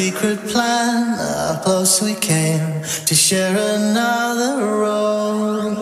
secret plan, how close we came to share another road.